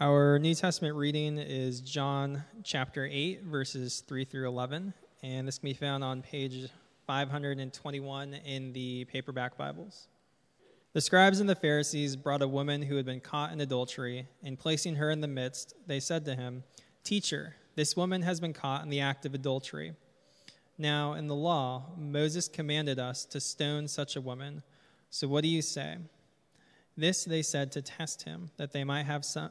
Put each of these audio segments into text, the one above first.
Our New Testament reading is John chapter 8, verses 3 through 11, and this can be found on page 521 in the paperback Bibles. The scribes and the Pharisees brought a woman who had been caught in adultery, and placing her in the midst, they said to him, Teacher, this woman has been caught in the act of adultery. Now, in the law, Moses commanded us to stone such a woman. So what do you say? This they said to test him, that they might have some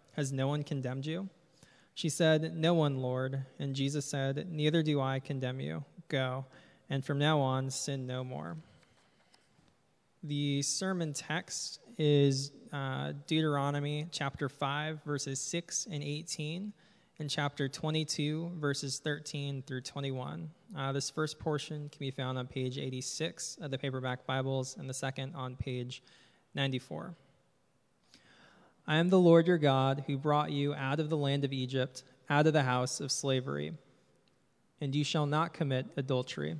Has no one condemned you? She said, No one, Lord. And Jesus said, Neither do I condemn you. Go, and from now on, sin no more. The sermon text is uh, Deuteronomy chapter 5, verses 6 and 18, and chapter 22, verses 13 through 21. Uh, this first portion can be found on page 86 of the paperback Bibles, and the second on page 94. I am the Lord your God who brought you out of the land of Egypt, out of the house of slavery. And you shall not commit adultery.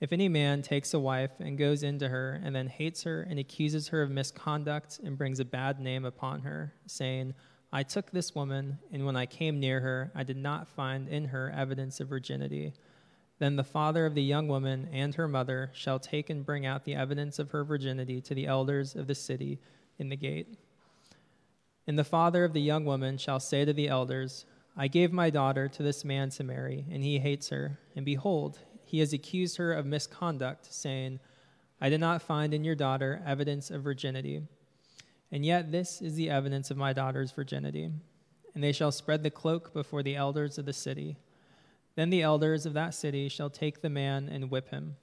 If any man takes a wife and goes into her and then hates her and accuses her of misconduct and brings a bad name upon her, saying, I took this woman, and when I came near her, I did not find in her evidence of virginity. Then the father of the young woman and her mother shall take and bring out the evidence of her virginity to the elders of the city in the gate. And the father of the young woman shall say to the elders, I gave my daughter to this man to marry, and he hates her. And behold, he has accused her of misconduct, saying, I did not find in your daughter evidence of virginity. And yet this is the evidence of my daughter's virginity. And they shall spread the cloak before the elders of the city. Then the elders of that city shall take the man and whip him.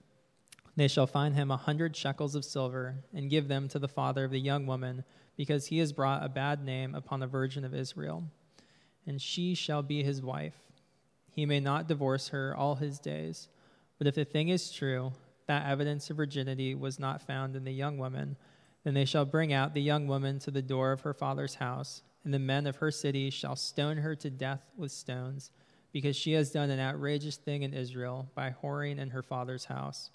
They shall fine him a hundred shekels of silver, and give them to the father of the young woman because he has brought a bad name upon the Virgin of Israel. And she shall be his wife. He may not divorce her all his days. But if the thing is true, that evidence of virginity was not found in the young woman, then they shall bring out the young woman to the door of her father's house, and the men of her city shall stone her to death with stones, because she has done an outrageous thing in Israel by whoring in her father's house.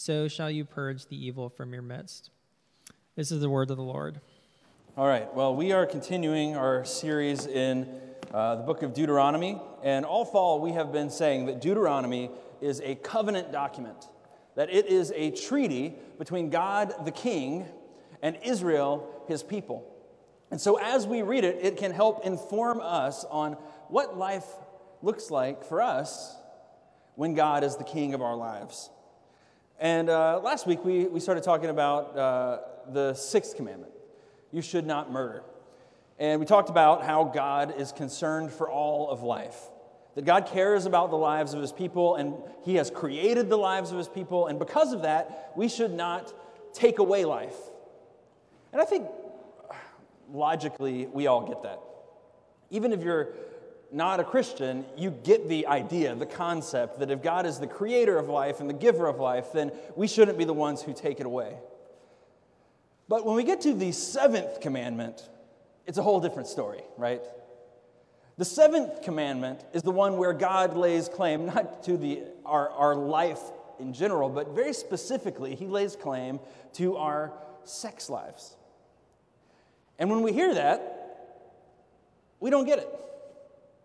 So shall you purge the evil from your midst. This is the word of the Lord. All right, well, we are continuing our series in uh, the book of Deuteronomy. And all fall, we have been saying that Deuteronomy is a covenant document, that it is a treaty between God the king and Israel, his people. And so, as we read it, it can help inform us on what life looks like for us when God is the king of our lives. And uh, last week, we, we started talking about uh, the sixth commandment you should not murder. And we talked about how God is concerned for all of life. That God cares about the lives of his people and he has created the lives of his people. And because of that, we should not take away life. And I think logically, we all get that. Even if you're not a Christian, you get the idea, the concept that if God is the creator of life and the giver of life, then we shouldn't be the ones who take it away. But when we get to the seventh commandment, it's a whole different story, right? The seventh commandment is the one where God lays claim not to the, our, our life in general, but very specifically, He lays claim to our sex lives. And when we hear that, we don't get it.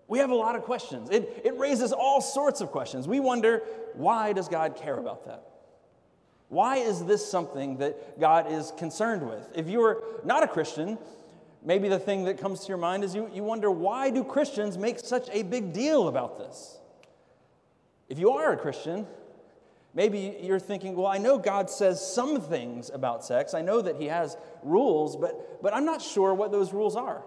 We have a lot of questions. It, it raises all sorts of questions. We wonder why does God care about that? Why is this something that God is concerned with? If you're not a Christian, maybe the thing that comes to your mind is you, you wonder why do Christians make such a big deal about this? If you are a Christian, maybe you're thinking, well, I know God says some things about sex. I know that He has rules, but, but I'm not sure what those rules are.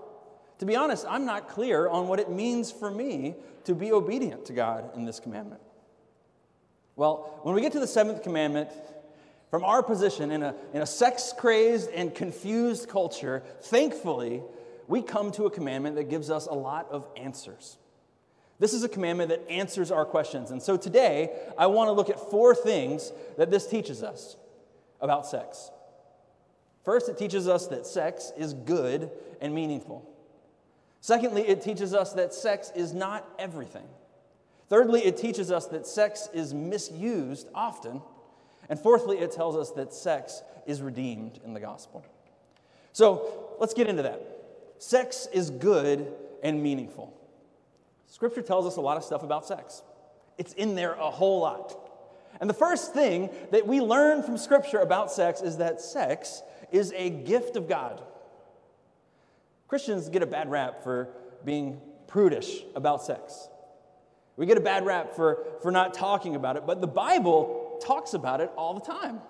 To be honest, I'm not clear on what it means for me to be obedient to God in this commandment. Well, when we get to the seventh commandment, from our position in a, in a sex crazed and confused culture, thankfully, we come to a commandment that gives us a lot of answers. This is a commandment that answers our questions. And so today, I want to look at four things that this teaches us about sex. First, it teaches us that sex is good and meaningful. Secondly, it teaches us that sex is not everything. Thirdly, it teaches us that sex is misused often. And fourthly, it tells us that sex is redeemed in the gospel. So let's get into that. Sex is good and meaningful. Scripture tells us a lot of stuff about sex, it's in there a whole lot. And the first thing that we learn from Scripture about sex is that sex is a gift of God. Christians get a bad rap for being prudish about sex. We get a bad rap for, for not talking about it, but the Bible talks about it all the time.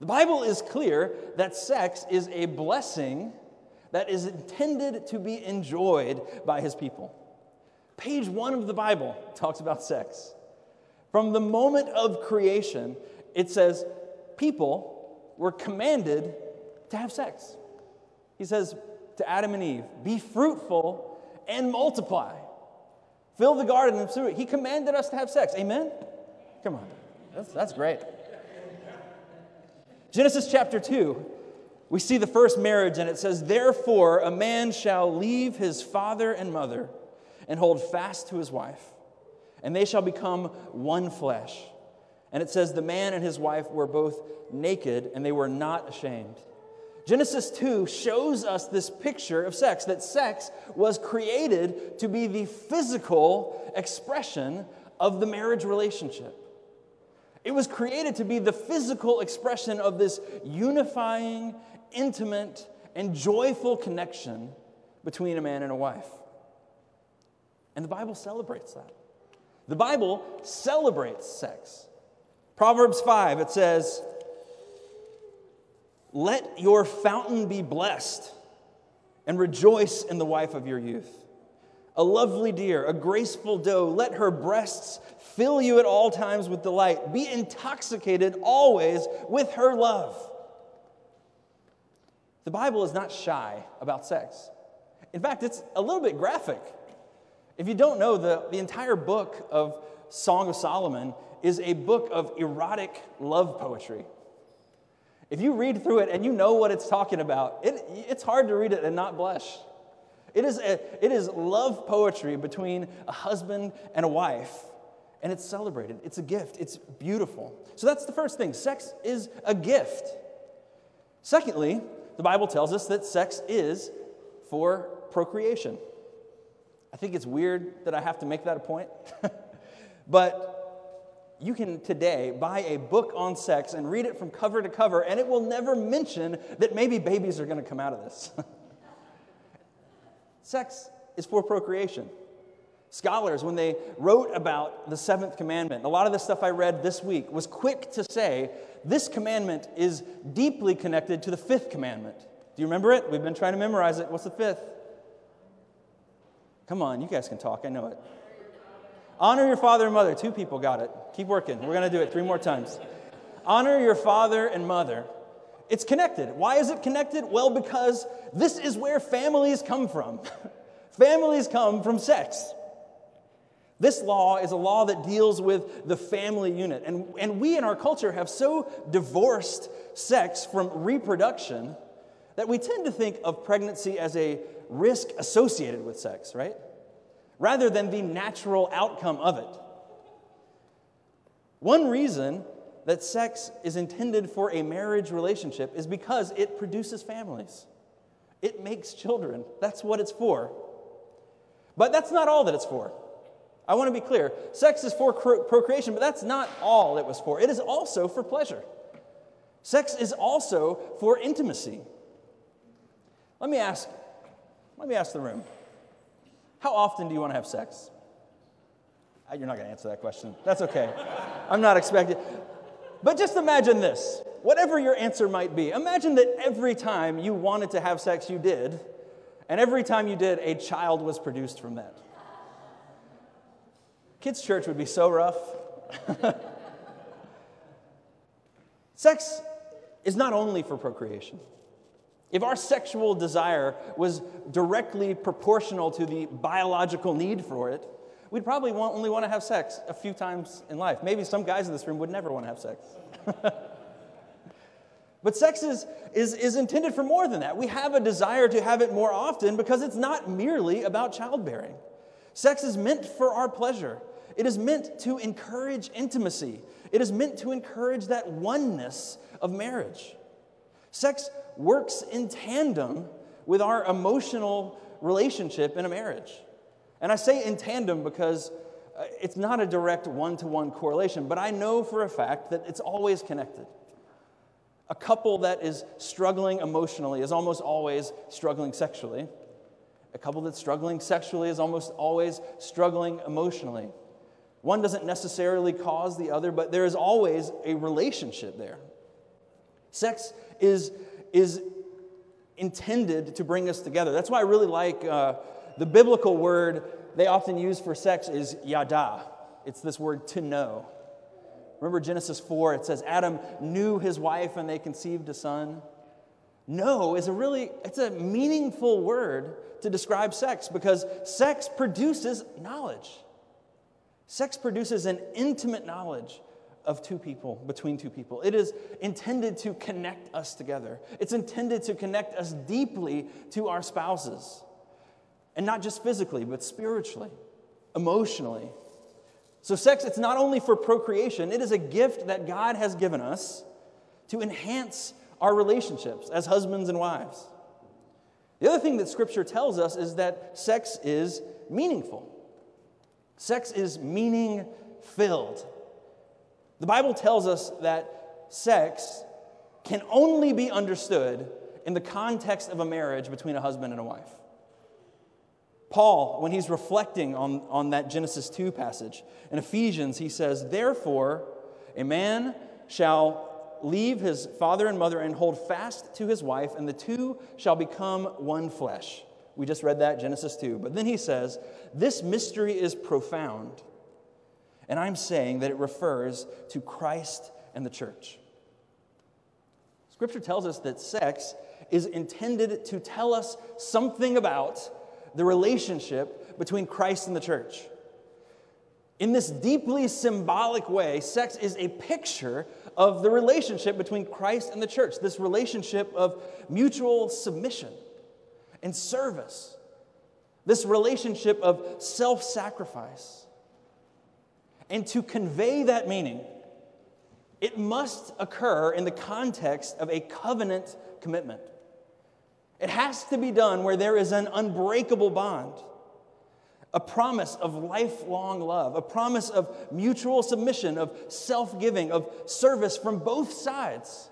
The Bible is clear that sex is a blessing that is intended to be enjoyed by his people. Page one of the Bible talks about sex. From the moment of creation, it says people were commanded to have sex. He says to Adam and Eve, Be fruitful and multiply. Fill the garden and. He commanded us to have sex. Amen? Come on. That's, that's great. Genesis chapter 2, we see the first marriage, and it says, Therefore, a man shall leave his father and mother and hold fast to his wife, and they shall become one flesh. And it says, The man and his wife were both naked, and they were not ashamed. Genesis 2 shows us this picture of sex that sex was created to be the physical expression of the marriage relationship. It was created to be the physical expression of this unifying, intimate, and joyful connection between a man and a wife. And the Bible celebrates that. The Bible celebrates sex. Proverbs 5, it says, Let your fountain be blessed and rejoice in the wife of your youth. A lovely deer, a graceful doe, let her breasts fill you at all times with delight. Be intoxicated always with her love. The Bible is not shy about sex. In fact, it's a little bit graphic. If you don't know, the, the entire book of Song of Solomon is a book of erotic love poetry. If you read through it and you know what it's talking about, it, it's hard to read it and not blush. It is, a, it is love poetry between a husband and a wife, and it's celebrated. It's a gift. It's beautiful. So that's the first thing. Sex is a gift. Secondly, the Bible tells us that sex is for procreation. I think it's weird that I have to make that a point. but you can today buy a book on sex and read it from cover to cover, and it will never mention that maybe babies are going to come out of this. sex is for procreation. Scholars, when they wrote about the seventh commandment, a lot of the stuff I read this week was quick to say this commandment is deeply connected to the fifth commandment. Do you remember it? We've been trying to memorize it. What's the fifth? Come on, you guys can talk. I know it. Honor your father and mother. Two people got it. Keep working. We're going to do it three more times. Honor your father and mother. It's connected. Why is it connected? Well, because this is where families come from. families come from sex. This law is a law that deals with the family unit. And, and we in our culture have so divorced sex from reproduction that we tend to think of pregnancy as a risk associated with sex, right? Rather than the natural outcome of it. One reason that sex is intended for a marriage relationship is because it produces families. It makes children. That's what it's for. But that's not all that it's for. I want to be clear. Sex is for procreation, but that's not all it was for. It is also for pleasure. Sex is also for intimacy. Let me ask let me ask the room how often do you want to have sex? You're not going to answer that question. That's okay. I'm not expecting. But just imagine this whatever your answer might be, imagine that every time you wanted to have sex, you did, and every time you did, a child was produced from that. Kids' church would be so rough. sex is not only for procreation. If our sexual desire was directly proportional to the biological need for it, we'd probably want, only want to have sex a few times in life. Maybe some guys in this room would never want to have sex. but sex is, is, is intended for more than that. We have a desire to have it more often because it's not merely about childbearing. Sex is meant for our pleasure, it is meant to encourage intimacy, it is meant to encourage that oneness of marriage. Sex works in tandem with our emotional relationship in a marriage. And I say in tandem because uh, it's not a direct one to one correlation, but I know for a fact that it's always connected. A couple that is struggling emotionally is almost always struggling sexually. A couple that's struggling sexually is almost always struggling emotionally. One doesn't necessarily cause the other, but there is always a relationship there. Sex is, is intended to bring us together. That's why I really like uh, the biblical word they often use for sex is yada. It's this word to know. Remember Genesis 4, it says Adam knew his wife and they conceived a son. Know is a really, it's a meaningful word to describe sex because sex produces knowledge. Sex produces an intimate knowledge of two people, between two people. It is intended to connect us together. It's intended to connect us deeply to our spouses. And not just physically, but spiritually, emotionally. So, sex, it's not only for procreation, it is a gift that God has given us to enhance our relationships as husbands and wives. The other thing that Scripture tells us is that sex is meaningful. Sex is meaning filled. The Bible tells us that sex can only be understood in the context of a marriage between a husband and a wife. Paul, when he's reflecting on, on that Genesis 2 passage, in Ephesians, he says, Therefore, a man shall leave his father and mother and hold fast to his wife, and the two shall become one flesh. We just read that, Genesis 2. But then he says, This mystery is profound. And I'm saying that it refers to Christ and the church. Scripture tells us that sex is intended to tell us something about the relationship between Christ and the church. In this deeply symbolic way, sex is a picture of the relationship between Christ and the church, this relationship of mutual submission and service, this relationship of self sacrifice. And to convey that meaning, it must occur in the context of a covenant commitment. It has to be done where there is an unbreakable bond, a promise of lifelong love, a promise of mutual submission, of self giving, of service from both sides.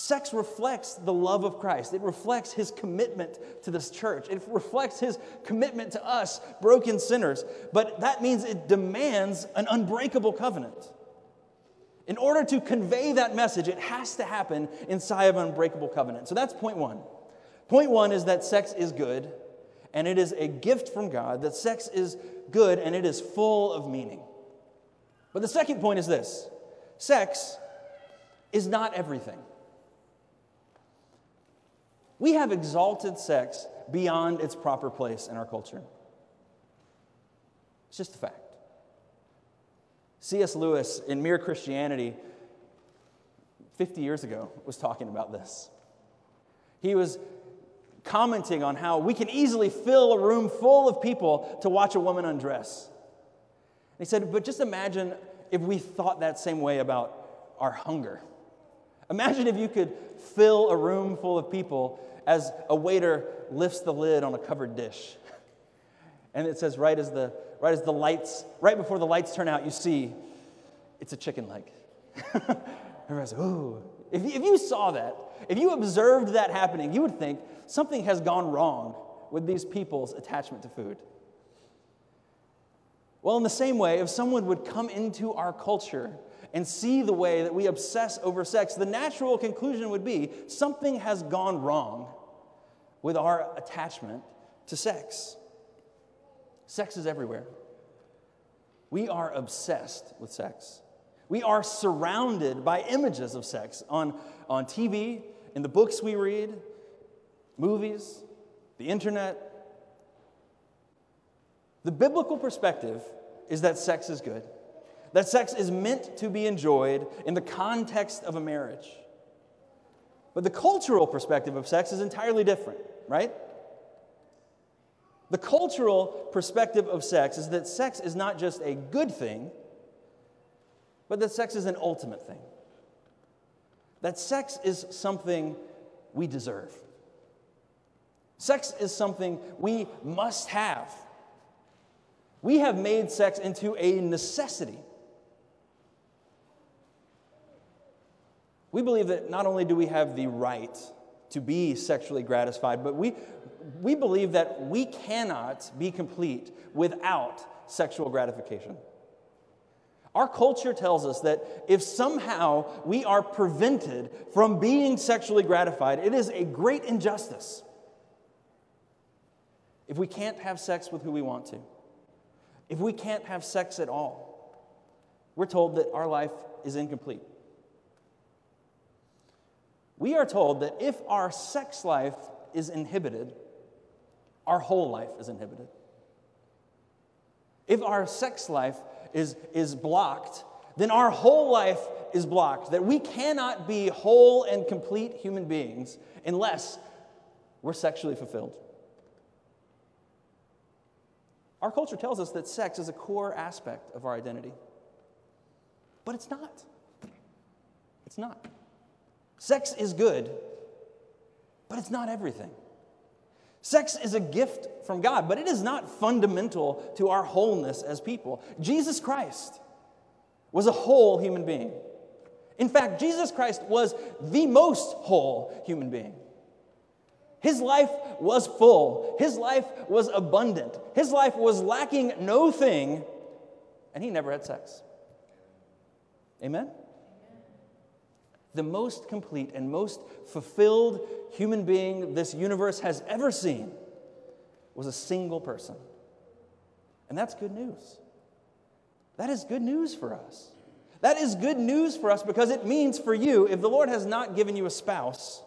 Sex reflects the love of Christ. It reflects his commitment to this church. It reflects his commitment to us, broken sinners. But that means it demands an unbreakable covenant. In order to convey that message, it has to happen inside of an unbreakable covenant. So that's point one. Point one is that sex is good, and it is a gift from God, that sex is good and it is full of meaning. But the second point is this sex is not everything. We have exalted sex beyond its proper place in our culture. It's just a fact. C.S. Lewis in Mere Christianity 50 years ago was talking about this. He was commenting on how we can easily fill a room full of people to watch a woman undress. He said, but just imagine if we thought that same way about our hunger. Imagine if you could fill a room full of people as a waiter lifts the lid on a covered dish. And it says, right as the, right as the lights, right before the lights turn out, you see it's a chicken leg. Everybody's ooh. If if you saw that, if you observed that happening, you would think something has gone wrong with these people's attachment to food. Well, in the same way, if someone would come into our culture and see the way that we obsess over sex, the natural conclusion would be something has gone wrong with our attachment to sex. Sex is everywhere. We are obsessed with sex. We are surrounded by images of sex on, on TV, in the books we read, movies, the internet. The biblical perspective is that sex is good, that sex is meant to be enjoyed in the context of a marriage. But the cultural perspective of sex is entirely different, right? The cultural perspective of sex is that sex is not just a good thing, but that sex is an ultimate thing. That sex is something we deserve. Sex is something we must have. We have made sex into a necessity. We believe that not only do we have the right to be sexually gratified, but we, we believe that we cannot be complete without sexual gratification. Our culture tells us that if somehow we are prevented from being sexually gratified, it is a great injustice. If we can't have sex with who we want to, if we can't have sex at all, we're told that our life is incomplete. We are told that if our sex life is inhibited, our whole life is inhibited. If our sex life is, is blocked, then our whole life is blocked. That we cannot be whole and complete human beings unless we're sexually fulfilled. Our culture tells us that sex is a core aspect of our identity, but it's not. It's not. Sex is good, but it's not everything. Sex is a gift from God, but it is not fundamental to our wholeness as people. Jesus Christ was a whole human being. In fact, Jesus Christ was the most whole human being. His life was full, his life was abundant, his life was lacking no thing, and he never had sex. Amen? The most complete and most fulfilled human being this universe has ever seen was a single person. And that's good news. That is good news for us. That is good news for us because it means for you, if the Lord has not given you a spouse,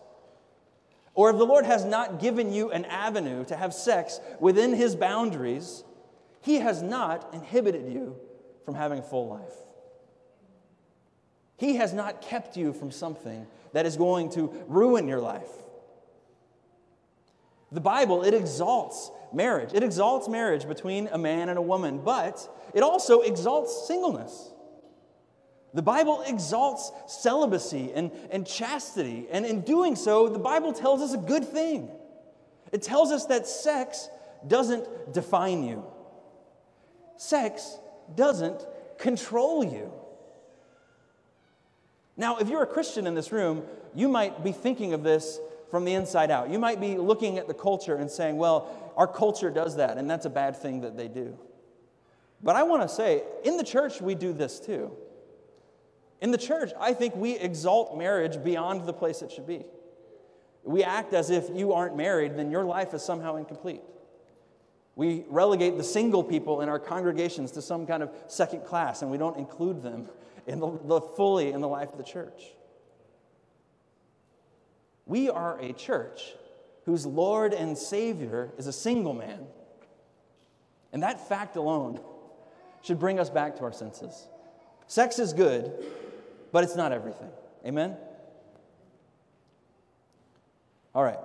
or if the Lord has not given you an avenue to have sex within his boundaries, he has not inhibited you from having a full life. He has not kept you from something that is going to ruin your life. The Bible, it exalts marriage. It exalts marriage between a man and a woman, but it also exalts singleness. The Bible exalts celibacy and, and chastity, and in doing so, the Bible tells us a good thing. It tells us that sex doesn't define you, sex doesn't control you. Now, if you're a Christian in this room, you might be thinking of this from the inside out. You might be looking at the culture and saying, well, our culture does that, and that's a bad thing that they do. But I want to say, in the church, we do this too. In the church, I think we exalt marriage beyond the place it should be. We act as if you aren't married, then your life is somehow incomplete. We relegate the single people in our congregations to some kind of second class, and we don't include them in the, the fully in the life of the church. We are a church whose Lord and Savior is a single man. And that fact alone should bring us back to our senses. Sex is good, but it's not everything. Amen? All right.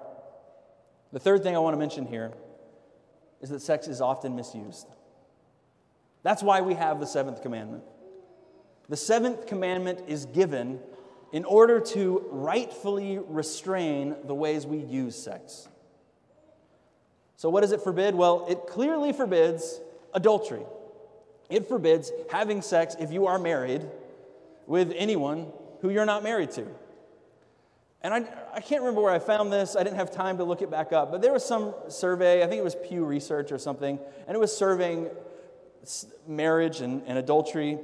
The third thing I want to mention here is that sex is often misused. That's why we have the seventh commandment. The seventh commandment is given in order to rightfully restrain the ways we use sex. So, what does it forbid? Well, it clearly forbids adultery. It forbids having sex if you are married with anyone who you're not married to. And I, I can't remember where I found this. I didn't have time to look it back up. But there was some survey, I think it was Pew Research or something, and it was surveying marriage and, and adultery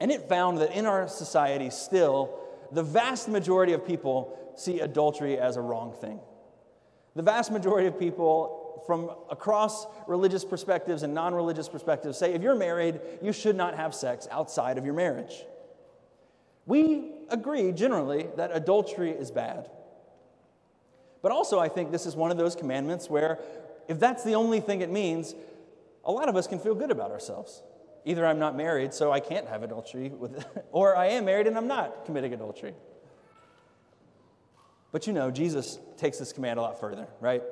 and it found that in our society, still, the vast majority of people see adultery as a wrong thing. The vast majority of people from across religious perspectives and non religious perspectives say if you're married, you should not have sex outside of your marriage. We agree generally that adultery is bad. But also, I think this is one of those commandments where if that's the only thing it means, a lot of us can feel good about ourselves. Either I'm not married, so I can't have adultery with, or I am married and I'm not committing adultery. But you know, Jesus takes this command a lot further, right?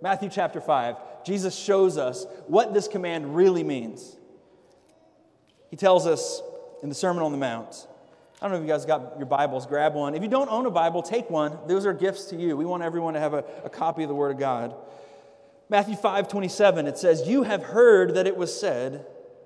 Matthew chapter 5, Jesus shows us what this command really means. He tells us in the Sermon on the Mount. I don't know if you guys got your Bibles, grab one. If you don't own a Bible, take one. Those are gifts to you. We want everyone to have a, a copy of the Word of God. Matthew 5 27, it says, You have heard that it was said,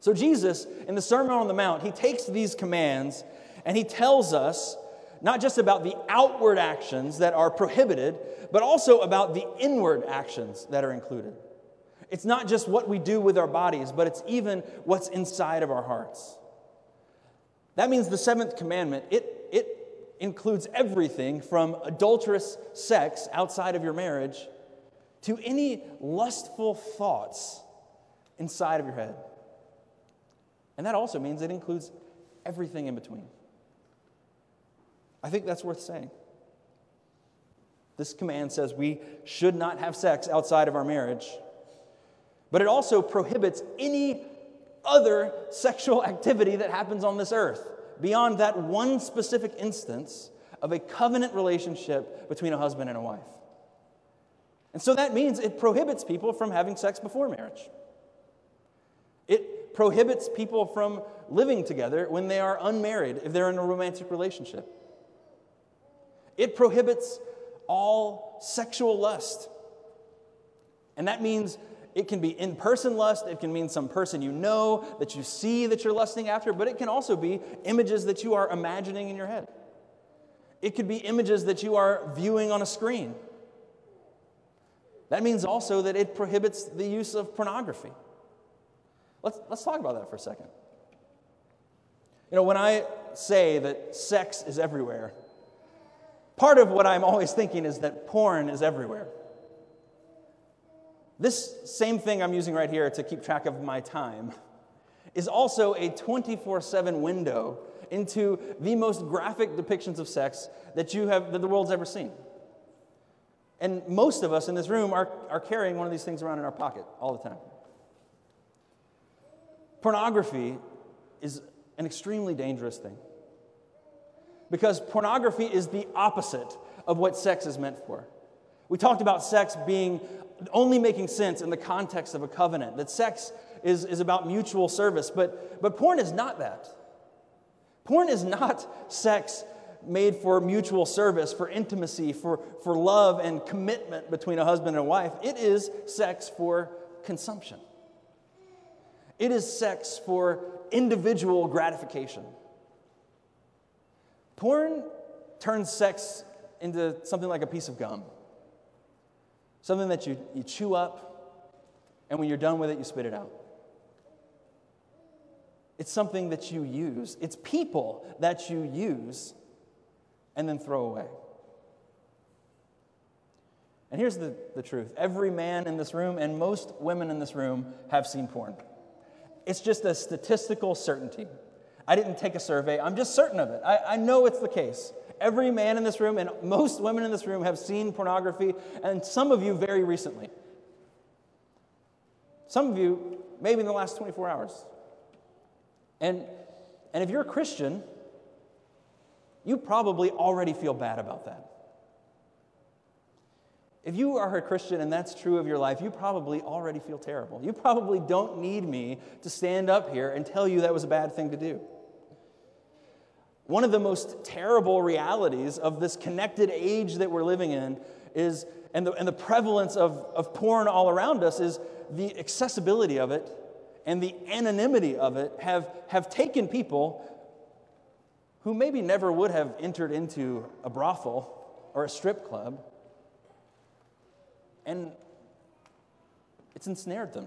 So, Jesus, in the Sermon on the Mount, he takes these commands and he tells us not just about the outward actions that are prohibited, but also about the inward actions that are included. It's not just what we do with our bodies, but it's even what's inside of our hearts. That means the seventh commandment, it, it includes everything from adulterous sex outside of your marriage to any lustful thoughts inside of your head. And that also means it includes everything in between. I think that's worth saying. This command says we should not have sex outside of our marriage, but it also prohibits any other sexual activity that happens on this earth beyond that one specific instance of a covenant relationship between a husband and a wife. And so that means it prohibits people from having sex before marriage. It prohibits people from living together when they are unmarried, if they're in a romantic relationship. It prohibits all sexual lust. And that means it can be in person lust, it can mean some person you know that you see that you're lusting after, but it can also be images that you are imagining in your head. It could be images that you are viewing on a screen. That means also that it prohibits the use of pornography. Let's, let's talk about that for a second. You know, when I say that sex is everywhere, part of what I'm always thinking is that porn is everywhere. This same thing I'm using right here to keep track of my time is also a 24 7 window into the most graphic depictions of sex that, you have, that the world's ever seen. And most of us in this room are, are carrying one of these things around in our pocket all the time. Pornography is an extremely dangerous thing because pornography is the opposite of what sex is meant for. We talked about sex being only making sense in the context of a covenant, that sex is, is about mutual service, but, but porn is not that. Porn is not sex made for mutual service, for intimacy, for, for love and commitment between a husband and a wife. It is sex for consumption. It is sex for individual gratification. Porn turns sex into something like a piece of gum something that you, you chew up, and when you're done with it, you spit it out. It's something that you use, it's people that you use and then throw away. And here's the, the truth every man in this room and most women in this room have seen porn. It's just a statistical certainty. I didn't take a survey, I'm just certain of it. I, I know it's the case. Every man in this room and most women in this room have seen pornography, and some of you very recently. Some of you, maybe in the last 24 hours. And, and if you're a Christian, you probably already feel bad about that. If you are a Christian and that's true of your life, you probably already feel terrible. You probably don't need me to stand up here and tell you that was a bad thing to do. One of the most terrible realities of this connected age that we're living in is, and the, and the prevalence of, of porn all around us, is the accessibility of it and the anonymity of it have, have taken people who maybe never would have entered into a brothel or a strip club And it's ensnared them,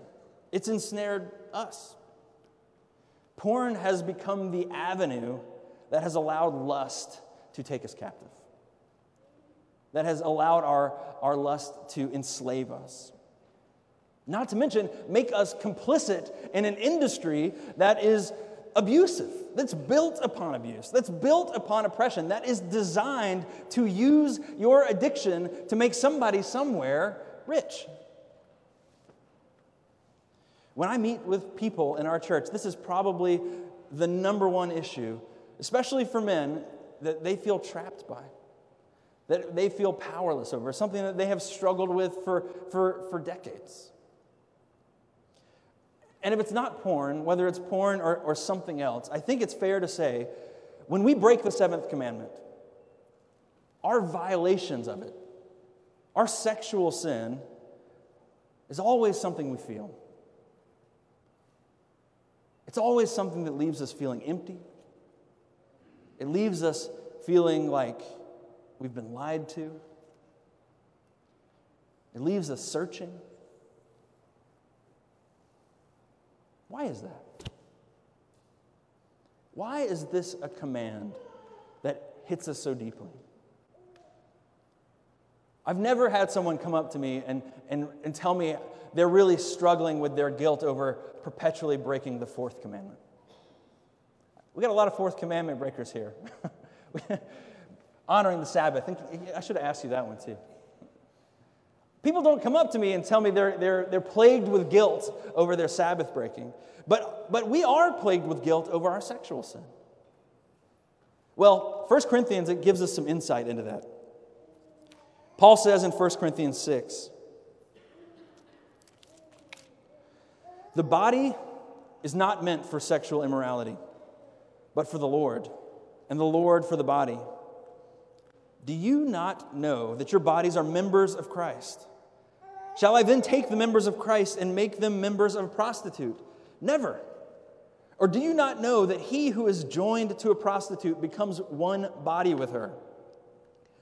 it's ensnared us. Porn has become the avenue that has allowed lust to take us captive, that has allowed our, our lust to enslave us. Not to mention, make us complicit in an industry that is abusive, that's built upon abuse, that's built upon oppression, that is designed to use your addiction to make somebody somewhere rich. When I meet with people in our church, this is probably the number one issue, especially for men, that they feel trapped by, that they feel powerless over, something that they have struggled with for, for, for decades. And if it's not porn, whether it's porn or, or something else, I think it's fair to say when we break the seventh commandment, our violations of it, our sexual sin, is always something we feel. It's always something that leaves us feeling empty. It leaves us feeling like we've been lied to. It leaves us searching. Why is that? Why is this a command that hits us so deeply? I've never had someone come up to me and, and, and tell me they're really struggling with their guilt over perpetually breaking the fourth commandment. We got a lot of fourth commandment breakers here. Honoring the Sabbath. I should have asked you that one too. People don't come up to me and tell me they're, they're, they're plagued with guilt over their Sabbath breaking. But, but we are plagued with guilt over our sexual sin. Well, 1 Corinthians, it gives us some insight into that. Paul says in 1 Corinthians 6 The body is not meant for sexual immorality, but for the Lord, and the Lord for the body. Do you not know that your bodies are members of Christ? Shall I then take the members of Christ and make them members of a prostitute? Never. Or do you not know that he who is joined to a prostitute becomes one body with her?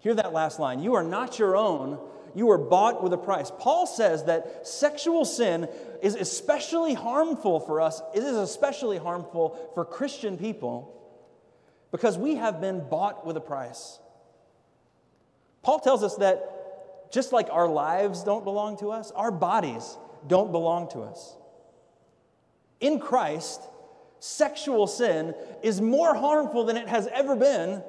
Hear that last line. You are not your own, you were bought with a price. Paul says that sexual sin is especially harmful for us, it is especially harmful for Christian people because we have been bought with a price. Paul tells us that just like our lives don't belong to us, our bodies don't belong to us. In Christ, sexual sin is more harmful than it has ever been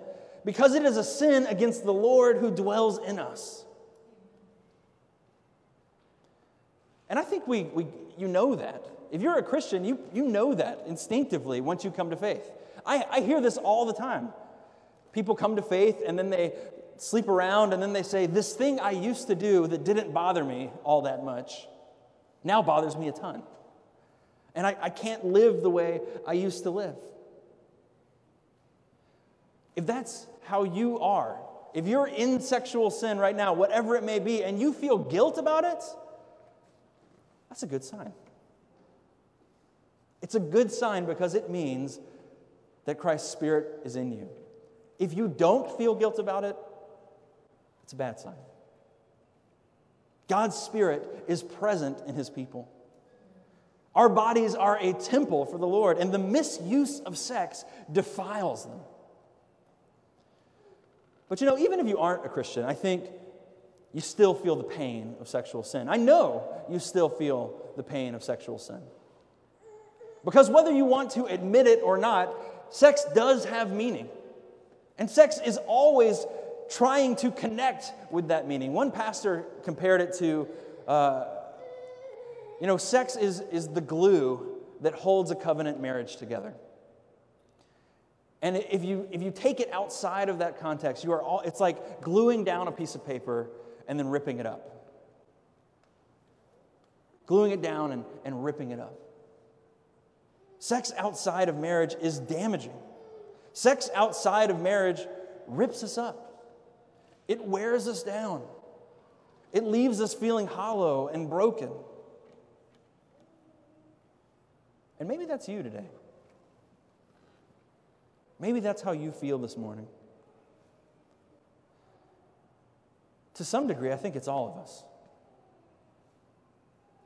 because it is a sin against the Lord who dwells in us. And I think we, we, you know that. If you're a Christian, you, you know that instinctively once you come to faith. I, I hear this all the time. People come to faith and then they sleep around, and then they say, This thing I used to do that didn't bother me all that much now bothers me a ton. And I, I can't live the way I used to live. If that's how you are, if you're in sexual sin right now, whatever it may be, and you feel guilt about it, that's a good sign. It's a good sign because it means that Christ's Spirit is in you. If you don't feel guilt about it, it's a bad sign. God's Spirit is present in His people. Our bodies are a temple for the Lord, and the misuse of sex defiles them. But you know, even if you aren't a Christian, I think you still feel the pain of sexual sin. I know you still feel the pain of sexual sin. Because whether you want to admit it or not, sex does have meaning. And sex is always trying to connect with that meaning. One pastor compared it to, uh, you know, sex is, is the glue that holds a covenant marriage together. And if you, if you take it outside of that context, you are all, it's like gluing down a piece of paper and then ripping it up. gluing it down and, and ripping it up. Sex outside of marriage is damaging. Sex outside of marriage rips us up, it wears us down, it leaves us feeling hollow and broken. And maybe that's you today. Maybe that's how you feel this morning. To some degree, I think it's all of us.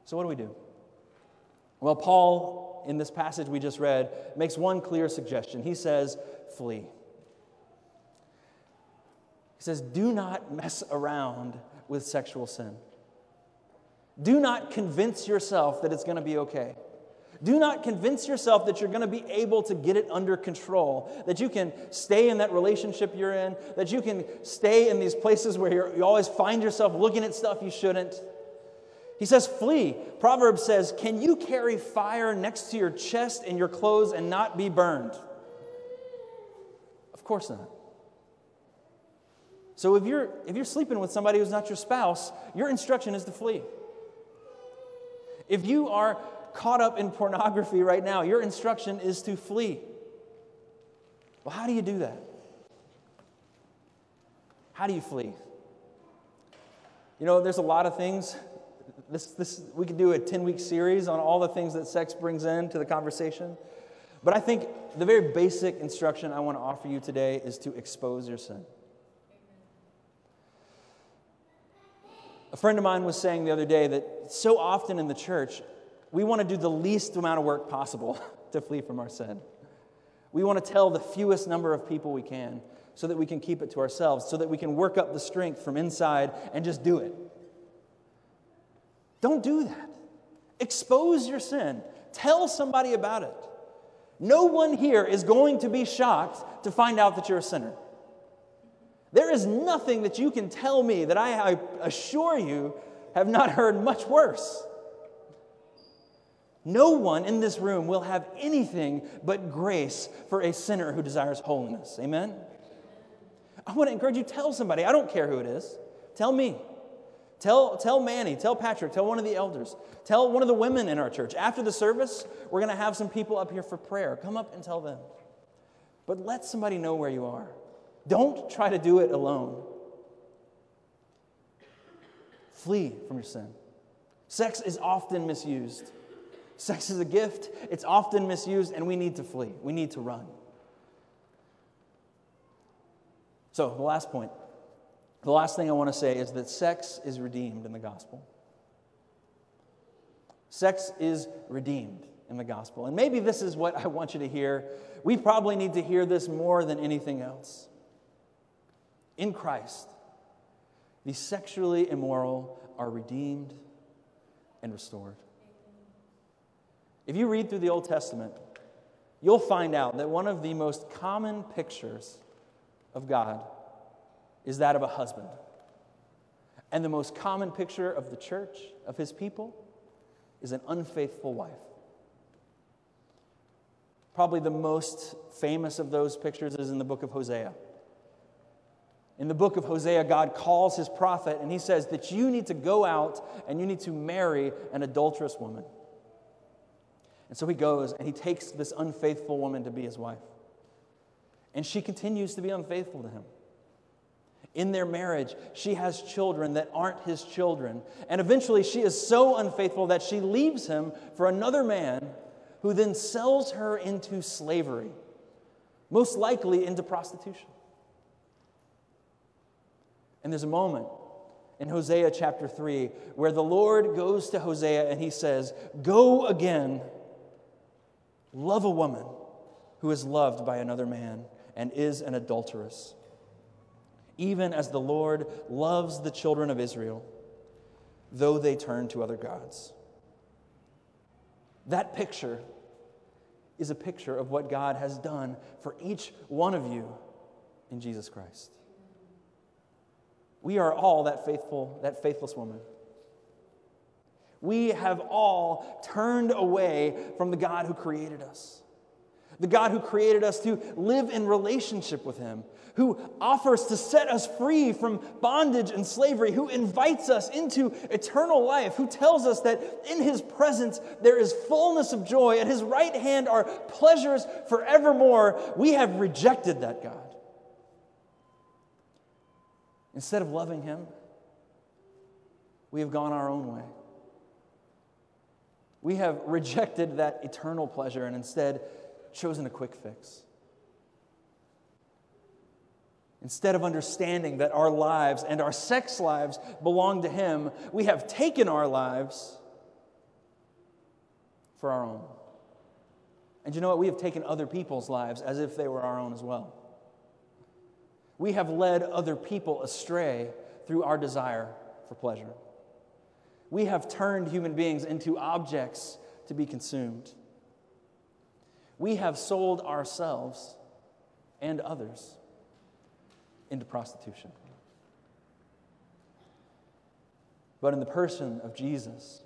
So, what do we do? Well, Paul, in this passage we just read, makes one clear suggestion. He says, flee. He says, do not mess around with sexual sin. Do not convince yourself that it's going to be okay. Do not convince yourself that you're going to be able to get it under control, that you can stay in that relationship you're in, that you can stay in these places where you always find yourself looking at stuff you shouldn't. He says, flee. Proverbs says, Can you carry fire next to your chest and your clothes and not be burned? Of course not. So if you're, if you're sleeping with somebody who's not your spouse, your instruction is to flee. If you are caught up in pornography right now, your instruction is to flee. Well, how do you do that? How do you flee? You know, there's a lot of things. This, this, we could do a 10 week series on all the things that sex brings into the conversation. But I think the very basic instruction I want to offer you today is to expose your sin. A friend of mine was saying the other day that so often in the church, we want to do the least amount of work possible to flee from our sin. We want to tell the fewest number of people we can so that we can keep it to ourselves, so that we can work up the strength from inside and just do it. Don't do that. Expose your sin, tell somebody about it. No one here is going to be shocked to find out that you're a sinner. There is nothing that you can tell me that I, I assure you have not heard much worse. No one in this room will have anything but grace for a sinner who desires holiness. Amen? I want to encourage you tell somebody. I don't care who it is. Tell me. Tell, tell Manny, tell Patrick, tell one of the elders, tell one of the women in our church. After the service, we're going to have some people up here for prayer. Come up and tell them. But let somebody know where you are. Don't try to do it alone. Flee from your sin. Sex is often misused. Sex is a gift, it's often misused, and we need to flee. We need to run. So, the last point, the last thing I want to say is that sex is redeemed in the gospel. Sex is redeemed in the gospel. And maybe this is what I want you to hear. We probably need to hear this more than anything else. In Christ, the sexually immoral are redeemed and restored. If you read through the Old Testament, you'll find out that one of the most common pictures of God is that of a husband. And the most common picture of the church, of his people, is an unfaithful wife. Probably the most famous of those pictures is in the book of Hosea. In the book of Hosea, God calls his prophet and he says that you need to go out and you need to marry an adulterous woman. And so he goes and he takes this unfaithful woman to be his wife. And she continues to be unfaithful to him. In their marriage, she has children that aren't his children. And eventually, she is so unfaithful that she leaves him for another man who then sells her into slavery, most likely into prostitution. And there's a moment in Hosea chapter 3 where the Lord goes to Hosea and he says, Go again Love a woman who is loved by another man and is an adulteress, even as the Lord loves the children of Israel, though they turn to other gods. That picture is a picture of what God has done for each one of you in Jesus Christ. We are all that faithful, that faithless woman. We have all turned away from the God who created us. the God who created us to live in relationship with Him, who offers to set us free from bondage and slavery, who invites us into eternal life, who tells us that in His presence there is fullness of joy, at His right hand are pleasures forevermore, we have rejected that God. Instead of loving Him, we have gone our own way. We have rejected that eternal pleasure and instead chosen a quick fix. Instead of understanding that our lives and our sex lives belong to Him, we have taken our lives for our own. And you know what? We have taken other people's lives as if they were our own as well. We have led other people astray through our desire for pleasure. We have turned human beings into objects to be consumed we have sold ourselves and others into prostitution. But in the person of Jesus,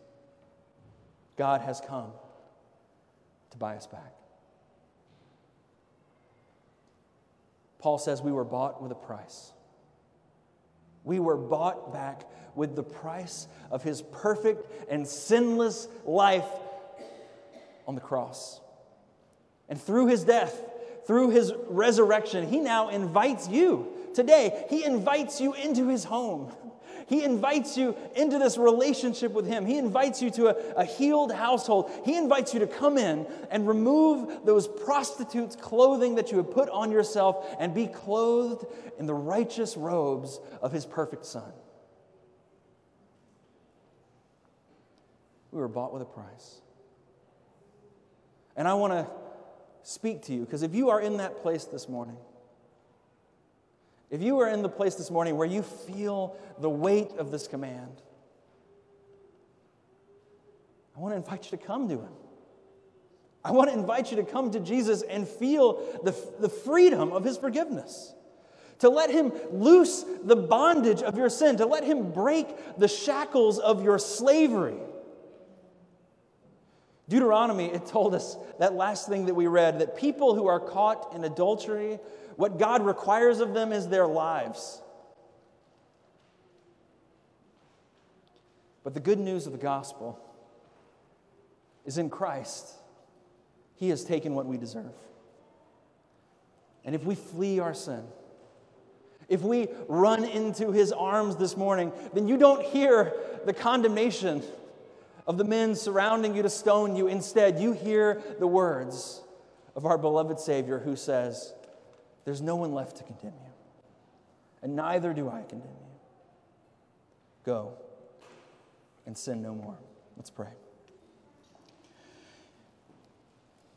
God has come to buy us back. Paul says we were bought with a price. We were bought back with the price of his perfect and sinless life on the cross. And through his death, through his resurrection, he now invites you today. He invites you into his home. He invites you into this relationship with Him. He invites you to a, a, healed household. He invites you to come in and remove those prostitutes' clothing that you have put on yourself and be clothed in the righteous robes of His perfect Son. We were bought with a price. And I want to speak to you. Because if you are in that place this morning, if you are in the place this morning where you feel the weight of this command, I want to invite you to come to Him. I want to invite you to come to Jesus and feel the, the freedom of His forgiveness. To let Him loose the bondage of your sin, to let Him break the shackles of your slavery. Deuteronomy, it told us that last thing that we read that people who are caught in adultery, what God requires of them is their lives. But the good news of the gospel is in Christ, He has taken what we deserve. And if we flee our sin, if we run into His arms this morning, then you don't hear the condemnation of the men surrounding you to stone you. Instead, you hear the words of our beloved Savior who says, There's no one left to condemn you, and neither do I condemn you. Go and sin no more. Let's pray.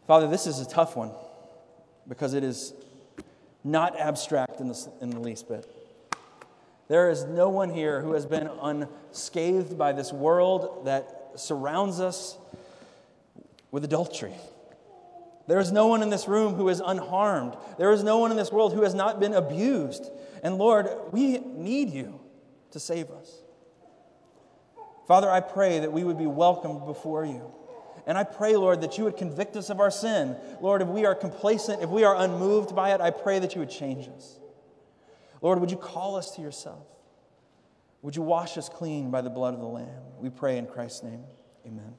Father, this is a tough one because it is not abstract in the, in the least bit. There is no one here who has been unscathed by this world that surrounds us with adultery. There is no one in this room who is unharmed. There is no one in this world who has not been abused. And Lord, we need you to save us. Father, I pray that we would be welcomed before you. And I pray, Lord, that you would convict us of our sin. Lord, if we are complacent, if we are unmoved by it, I pray that you would change us. Lord, would you call us to yourself? Would you wash us clean by the blood of the Lamb? We pray in Christ's name. Amen.